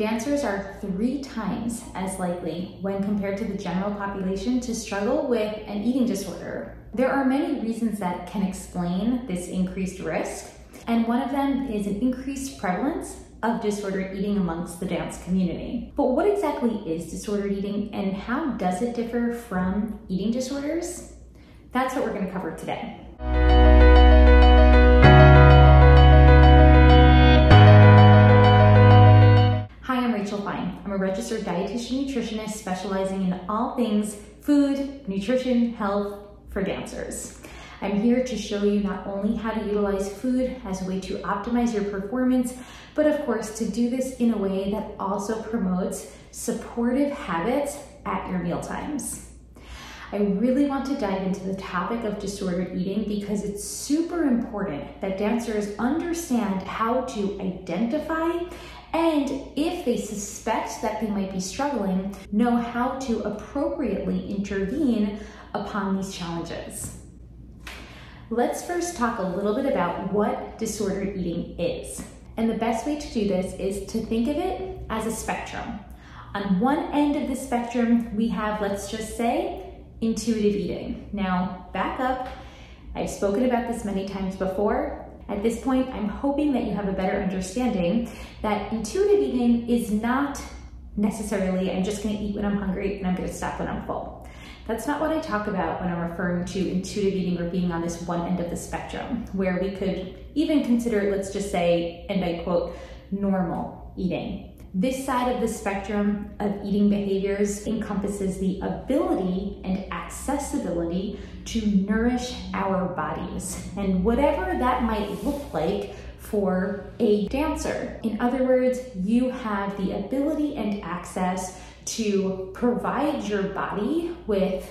dancers are three times as likely when compared to the general population to struggle with an eating disorder. There are many reasons that can explain this increased risk, and one of them is an increased prevalence of disordered eating amongst the dance community. But what exactly is disordered eating and how does it differ from eating disorders? That's what we're going to cover today. I'm a registered dietitian nutritionist specializing in all things food, nutrition, health for dancers. I'm here to show you not only how to utilize food as a way to optimize your performance, but of course to do this in a way that also promotes supportive habits at your meal times. I really want to dive into the topic of disordered eating because it's super important that dancers understand how to identify and if they suspect that they might be struggling, know how to appropriately intervene upon these challenges. Let's first talk a little bit about what disordered eating is. And the best way to do this is to think of it as a spectrum. On one end of the spectrum, we have, let's just say, intuitive eating. Now, back up. I've spoken about this many times before. At this point, I'm hoping that you have a better understanding that intuitive eating is not necessarily, I'm just gonna eat when I'm hungry and I'm gonna stop when I'm full. That's not what I talk about when I'm referring to intuitive eating or being on this one end of the spectrum, where we could even consider, let's just say, and I quote, normal eating. This side of the spectrum of eating behaviors encompasses the ability and accessibility to nourish our bodies and whatever that might look like for a dancer. In other words, you have the ability and access to provide your body with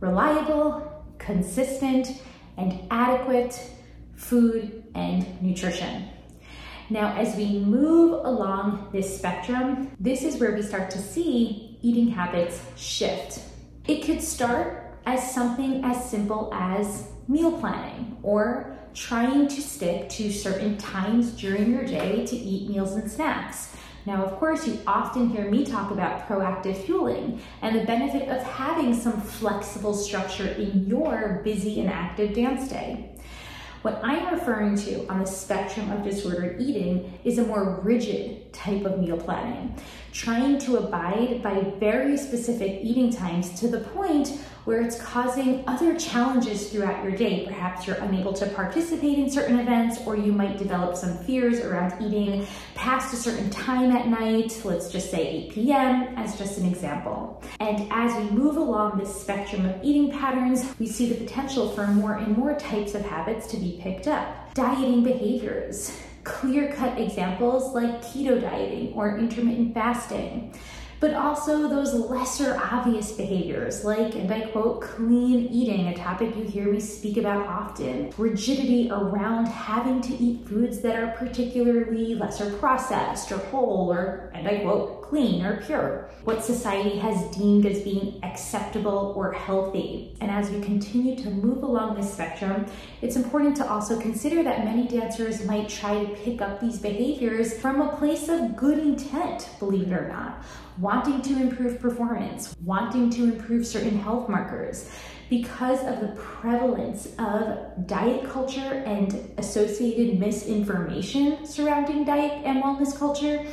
reliable, consistent, and adequate food and nutrition. Now, as we move along this spectrum, this is where we start to see eating habits shift. It could start as something as simple as meal planning or trying to stick to certain times during your day to eat meals and snacks. Now, of course, you often hear me talk about proactive fueling and the benefit of having some flexible structure in your busy and active dance day. What I'm referring to on the spectrum of disordered eating is a more rigid type of meal planning, trying to abide by very specific eating times to the point where it's causing other challenges throughout your day. Perhaps you're unable to participate in certain events, or you might develop some fears around eating past a certain time at night, let's just say 8 p.m., as just an example. And as we move along this spectrum of eating patterns, we see the potential for more and more types of habits to be picked up. Dieting behaviors, clear cut examples like keto dieting or intermittent fasting but also those lesser obvious behaviors like, and I quote, clean eating, a topic you hear me speak about often, rigidity around having to eat foods that are particularly lesser processed or whole or, and I quote, clean or pure, what society has deemed as being acceptable or healthy. And as we continue to move along this spectrum, it's important to also consider that many dancers might try to pick up these behaviors from a place of good intent, believe it or not wanting to improve performance, wanting to improve certain health markers. Because of the prevalence of diet culture and associated misinformation surrounding diet and wellness culture,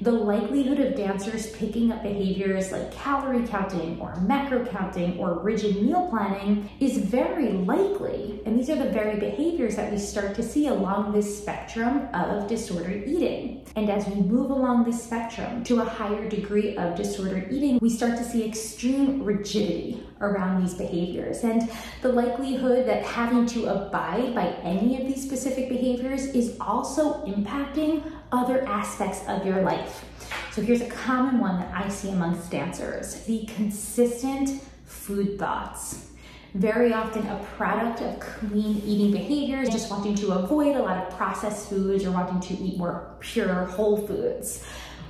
the likelihood of dancers picking up behaviors like calorie counting or macro counting or rigid meal planning is very likely. And these are the very behaviors that we start to see along this spectrum of disordered eating. And as we move along this spectrum to a higher degree of disordered eating, we start to see extreme rigidity around these behaviors. And the likelihood that having to abide by any of these specific behaviors is also impacting other aspects of your life. So here's a common one that I see amongst dancers, the consistent food thoughts. Very often a product of clean eating behaviors, just wanting to avoid a lot of processed foods or wanting to eat more pure whole foods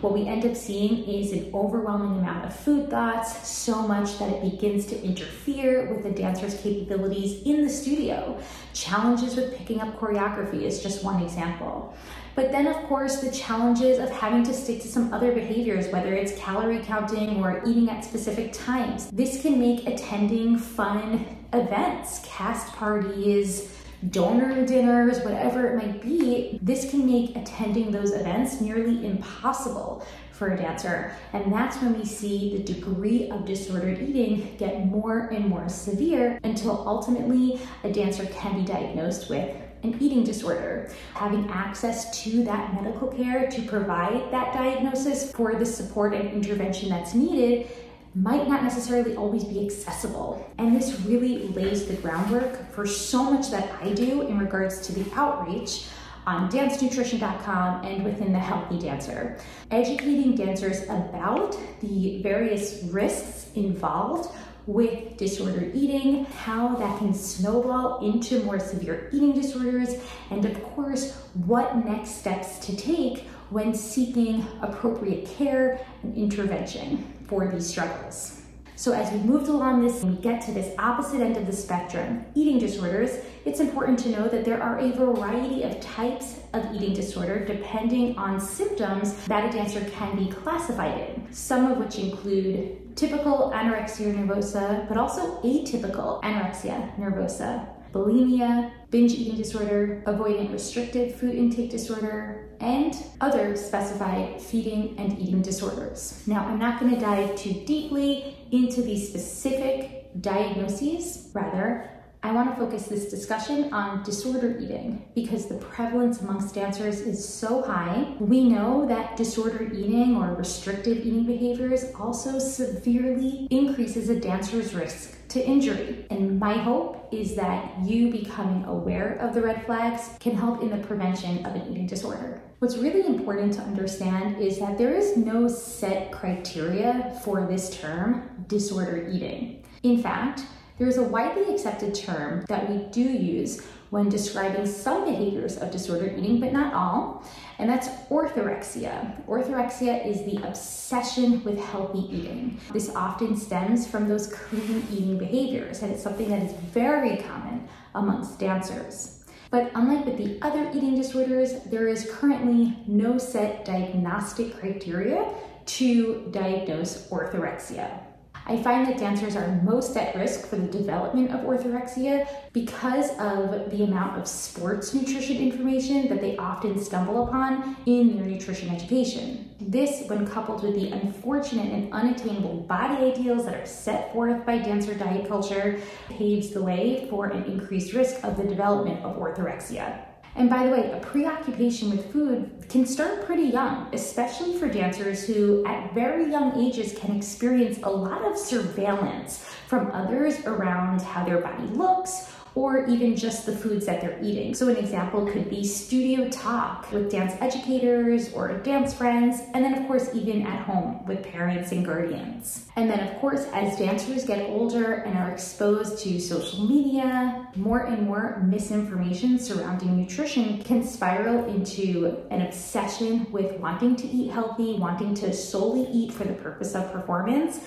what we end up seeing is an overwhelming amount of food thoughts, so much that it begins to interfere with the dancer's capabilities in the studio. Challenges with picking up choreography is just one example. But then, of course, the challenges of having to stick to some other behaviors, whether it's calorie counting or eating at specific times. This can make attending fun events, cast parties, donor dinners, whatever it might be, this can make attending those events nearly impossible for a dancer. And that's when we see the degree of disordered eating get more and more severe until ultimately a dancer can be diagnosed with an eating disorder. Having access to that medical care to provide that diagnosis for the support and intervention that's needed might not necessarily always be accessible. And this really lays the groundwork for so much that I do in regards to the outreach on dancenutrition.com and within the Healthy Dancer, educating dancers about the various risks involved with disordered eating, how that can snowball into more severe eating disorders, and of course, what next steps to take when seeking appropriate care and intervention for these struggles. So as we moved along this and we get to this opposite end of the spectrum, eating disorders, it's important to know that there are a variety of types of eating disorder depending on symptoms that a dancer can be classified in, some of which include typical anorexia nervosa, but also atypical anorexia nervosa, bulimia, binge eating disorder, avoidant restricted food intake disorder, and other specified feeding and eating disorders. Now, I'm not going to dive too deeply into these specific diagnoses. Rather, I want to focus this discussion on disorder eating because the prevalence amongst dancers is so high. We know that disorder eating or restrictive eating behaviors also severely increases a dancer's risk to injury. And my hope is that you becoming aware of the red flags can help in the prevention of an eating disorder. What's really important to understand is that there is no set criteria for this term, disorder eating. In fact, there is a widely accepted term that we do use when describing some behaviors of disordered eating, but not all, and that's orthorexia. Orthorexia is the obsession with healthy eating. This often stems from those clean eating behaviors, and it's something that is very common amongst dancers. But unlike with the other eating disorders, there is currently no set diagnostic criteria to diagnose orthorexia. I find that dancers are most at risk for the development of orthorexia because of the amount of sports nutrition information that they often stumble upon in their nutrition education. This, when coupled with the unfortunate and unattainable body ideals that are set forth by dancer diet culture, paves the way for an increased risk of the development of orthorexia. And by the way, a preoccupation with food can start pretty young, especially for dancers who at very young ages can experience a lot of surveillance from others around how their body looks or even just the foods that they're eating. So an example could be studio talk with dance educators or dance friends, and then of course even at home with parents and guardians. And then of course, as dancers get older and are exposed to social media, more and more misinformation surrounding nutrition can spiral into an obsession with wanting to eat healthy, wanting to solely eat for the purpose of performance,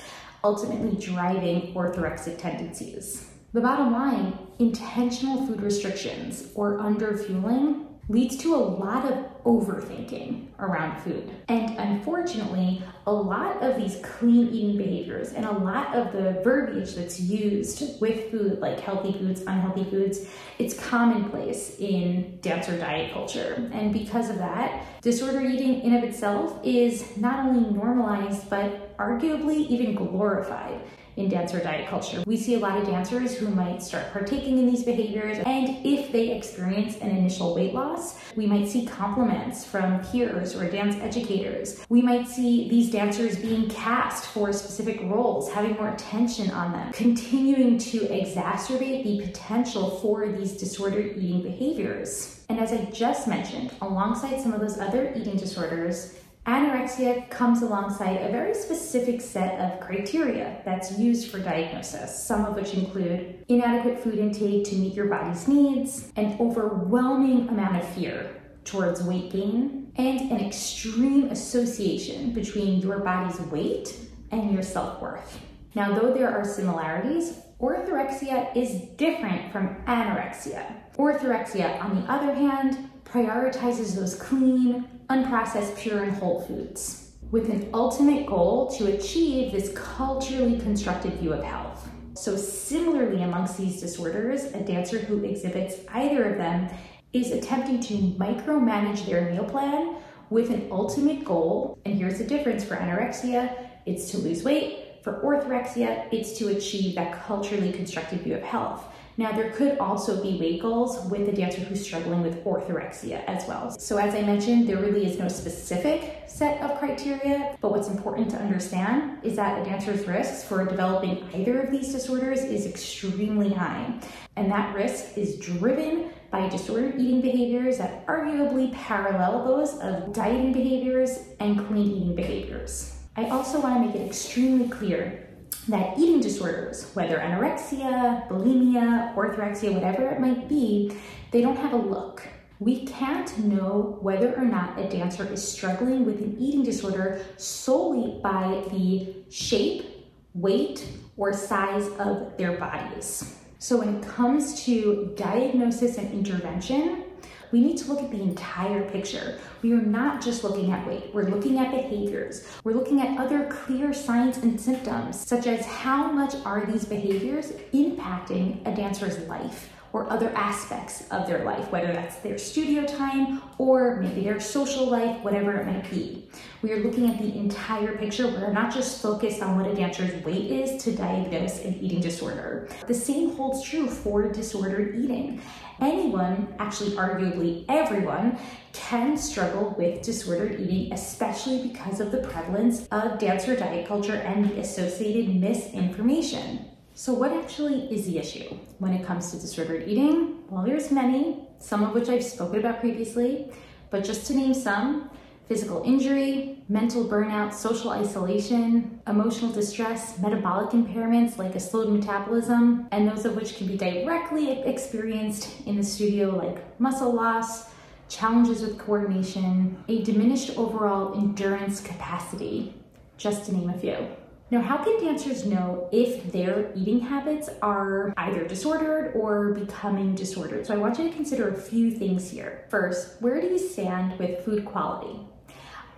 ultimately driving orthorexic tendencies. The bottom line intentional food restrictions or underfueling leads to a lot of overthinking around food. And unfortunately, a lot of these clean eating behaviors and a lot of the verbiage that's used with food, like healthy foods, unhealthy foods, it's commonplace in dancer diet culture. And because of that, disorder eating in of itself is not only normalized, but arguably even glorified in dancer diet culture. We see a lot of dancers who might start partaking in these behaviors, and if they experience an initial weight loss, we might see compliments from peers or dance educators. We might see these dancers being cast for specific roles, having more attention on them, continuing to exacerbate the potential for these disordered eating behaviors. And as I just mentioned, alongside some of those other eating disorders, Anorexia comes alongside a very specific set of criteria that's used for diagnosis, some of which include inadequate food intake to meet your body's needs, an overwhelming amount of fear towards weight gain, and an extreme association between your body's weight and your self worth. Now, though there are similarities, orthorexia is different from anorexia. Orthorexia, on the other hand, prioritizes those clean, unprocessed, pure, and whole foods with an ultimate goal to achieve this culturally constructed view of health. So, similarly, amongst these disorders, a dancer who exhibits either of them is attempting to micromanage their meal plan with an ultimate goal. And here's the difference for anorexia it's to lose weight. For orthorexia, it's to achieve that culturally constructed view of health. Now, there could also be weight goals with a dancer who's struggling with orthorexia as well. So, as I mentioned, there really is no specific set of criteria, but what's important to understand is that a dancer's risks for developing either of these disorders is extremely high. And that risk is driven by disordered eating behaviors that arguably parallel those of dieting behaviors and clean eating behaviors. I also want to make it extremely clear that eating disorders, whether anorexia, bulimia, orthorexia, whatever it might be, they don't have a look. We can't know whether or not a dancer is struggling with an eating disorder solely by the shape, weight, or size of their bodies. So, when it comes to diagnosis and intervention, we need to look at the entire picture. We are not just looking at weight, we're looking at behaviors. We're looking at other clear signs and symptoms, such as how much are these behaviors impacting a dancer's life or other aspects of their life, whether that's their studio time or maybe their social life, whatever it might be. We are looking at the entire picture. We're not just focused on what a dancer's weight is to diagnose an eating disorder. The same holds true for disordered eating. Anyone, actually, arguably everyone, can struggle with disordered eating, especially because of the prevalence of dancer diet culture and the associated misinformation. So, what actually is the issue when it comes to disordered eating? Well, there's many, some of which I've spoken about previously, but just to name some physical injury, mental burnout, social isolation, emotional distress, metabolic impairments like a slowed metabolism, and those of which can be directly experienced in the studio, like muscle loss, challenges with coordination, a diminished overall endurance capacity, just to name a few. Now, how can dancers know if their eating habits are either disordered or becoming disordered? So, I want you to consider a few things here. First, where do you stand with food quality?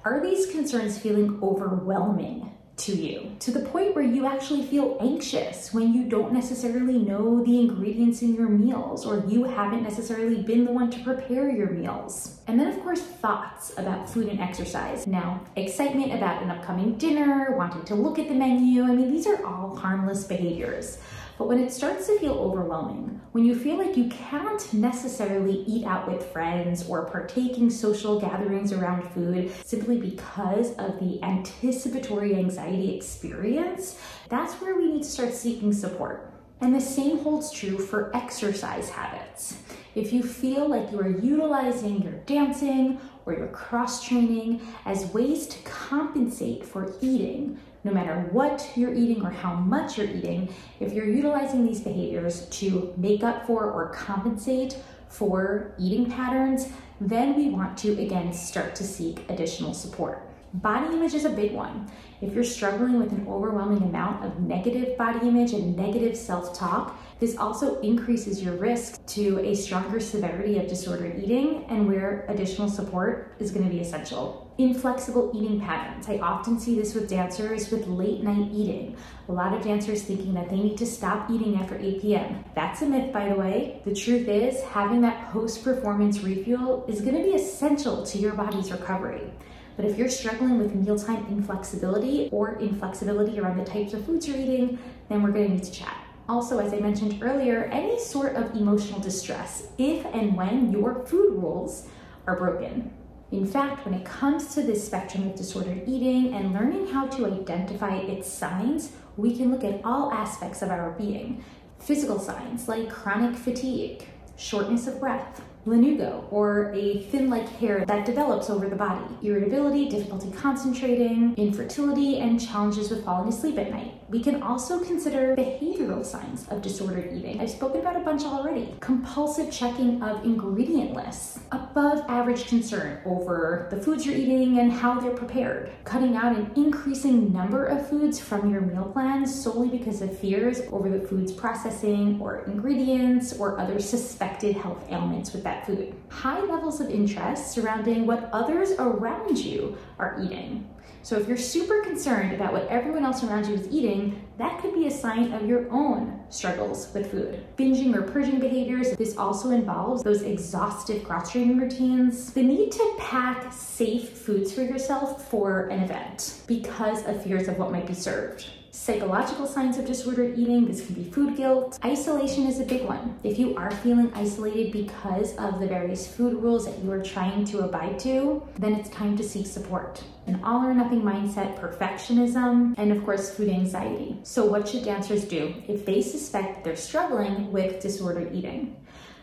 Are these concerns feeling overwhelming to you to the point where you actually feel anxious when you don't necessarily know the ingredients in your meals or you haven't necessarily been the one to prepare your meals. And then, of course, thoughts about food and exercise. Now, excitement about an upcoming dinner, wanting to look at the menu. I mean, these are all harmless behaviors. But when it starts to feel overwhelming, when you feel like you can't necessarily eat out with friends or partaking social gatherings around food simply because of the anticipatory anxiety experience, that's where we need to start seeking support. And the same holds true for exercise habits. If you feel like you are utilizing your dancing or your cross training as ways to compensate for eating, no matter what you're eating or how much you're eating, if you're utilizing these behaviors to make up for or compensate for eating patterns, then we want to again start to seek additional support. Body image is a big one. If you're struggling with an overwhelming amount of negative body image and negative self talk, this also increases your risk to a stronger severity of disordered eating and where additional support is going to be essential. Inflexible eating patterns. I often see this with dancers with late night eating. A lot of dancers thinking that they need to stop eating after 8 p.m. That's a myth, by the way. The truth is, having that post performance refuel is going to be essential to your body's recovery. But if you're struggling with mealtime inflexibility or inflexibility around the types of foods you're eating, then we're gonna need to chat. Also, as I mentioned earlier, any sort of emotional distress if and when your food rules are broken. In fact, when it comes to this spectrum of disordered eating and learning how to identify its signs, we can look at all aspects of our being. Physical signs like chronic fatigue, shortness of breath, lanugo, or a thin like hair that develops over the body, irritability, difficulty concentrating, infertility, and challenges with falling asleep at night. We can also consider behavioral signs of disordered eating. I've spoken about a bunch already. Compulsive checking of ingredient lists, above average concern over the foods you're eating and how they're prepared, cutting out an increasing number of foods from your meal plans solely because of fears over the food's processing or ingredients or other suspected health ailments with that food. High levels of interest surrounding what others around you are eating. So if you're super concerned about what everyone else around you is eating, that could be a sign of your own struggles with food. Binging or purging behaviors, this also involves those exhaustive cross training routines, the need to pack safe foods for yourself for an event because of fears of what might be served psychological signs of disordered eating. This can be food guilt. Isolation is a big one. If you are feeling isolated because of the various food rules that you are trying to abide to, then it's time to seek support. An all or nothing mindset, perfectionism, and of course, food anxiety. So, what should dancers do if they suspect they're struggling with disordered eating?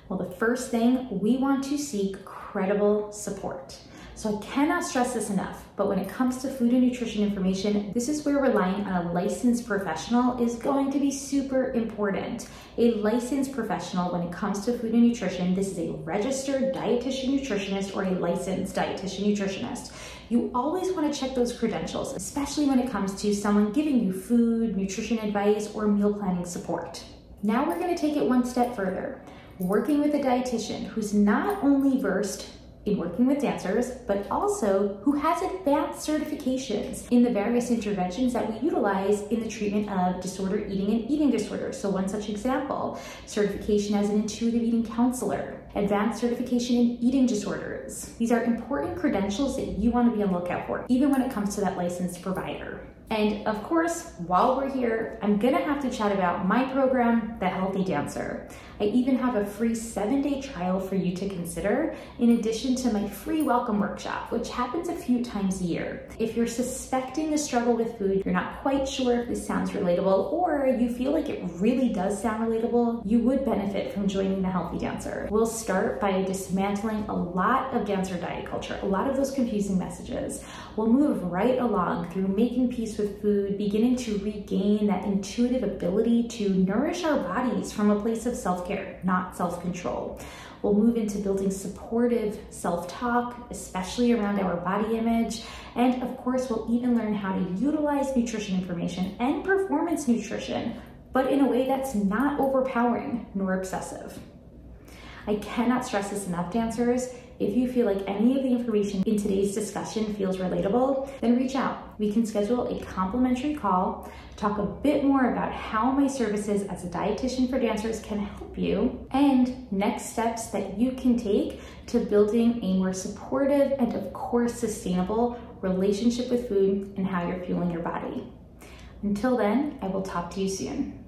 Well, the first thing we want to seek credible support. So I cannot stress this enough, but when it comes to food and nutrition information, this is where relying on a licensed professional is going to be super important. A licensed professional when it comes to food and nutrition, this is a registered dietitian nutritionist or a licensed dietitian nutritionist. You always want to check those credentials, especially when it comes to someone giving you food, nutrition advice, or meal planning support. Now we're going to take it one step further. Working with a dietitian who's not only versed in working with dancers, but also who has advanced certifications in the various interventions that we utilize in the treatment of disordered eating and eating disorders. So, one such example certification as an intuitive eating counselor, advanced certification in eating disorders. These are important credentials that you want to be on lookout for, even when it comes to that licensed provider. And of course, while we're here, I'm gonna have to chat about my program, The Healthy Dancer. I even have a free seven day trial for you to consider, in addition to my free welcome workshop, which happens a few times a year. If you're suspecting a struggle with food, you're not quite sure if this sounds relatable, or you feel like it really does sound relatable, you would benefit from joining The Healthy Dancer. We'll start by dismantling a lot of dancer diet culture, a lot of those confusing messages. We'll move right along through making peace with food, beginning to regain that intuitive ability to nourish our bodies from a place of self care, not self control. We'll move into building supportive self talk, especially around our body image. And of course, we'll even learn how to utilize nutrition information and performance nutrition, but in a way that's not overpowering nor obsessive. I cannot stress this enough, dancers. If you feel like any of the information in today's discussion feels relatable, then reach out. We can schedule a complimentary call, talk a bit more about how my services as a dietitian for dancers can help you, and next steps that you can take to building a more supportive and, of course, sustainable relationship with food and how you're fueling your body. Until then, I will talk to you soon.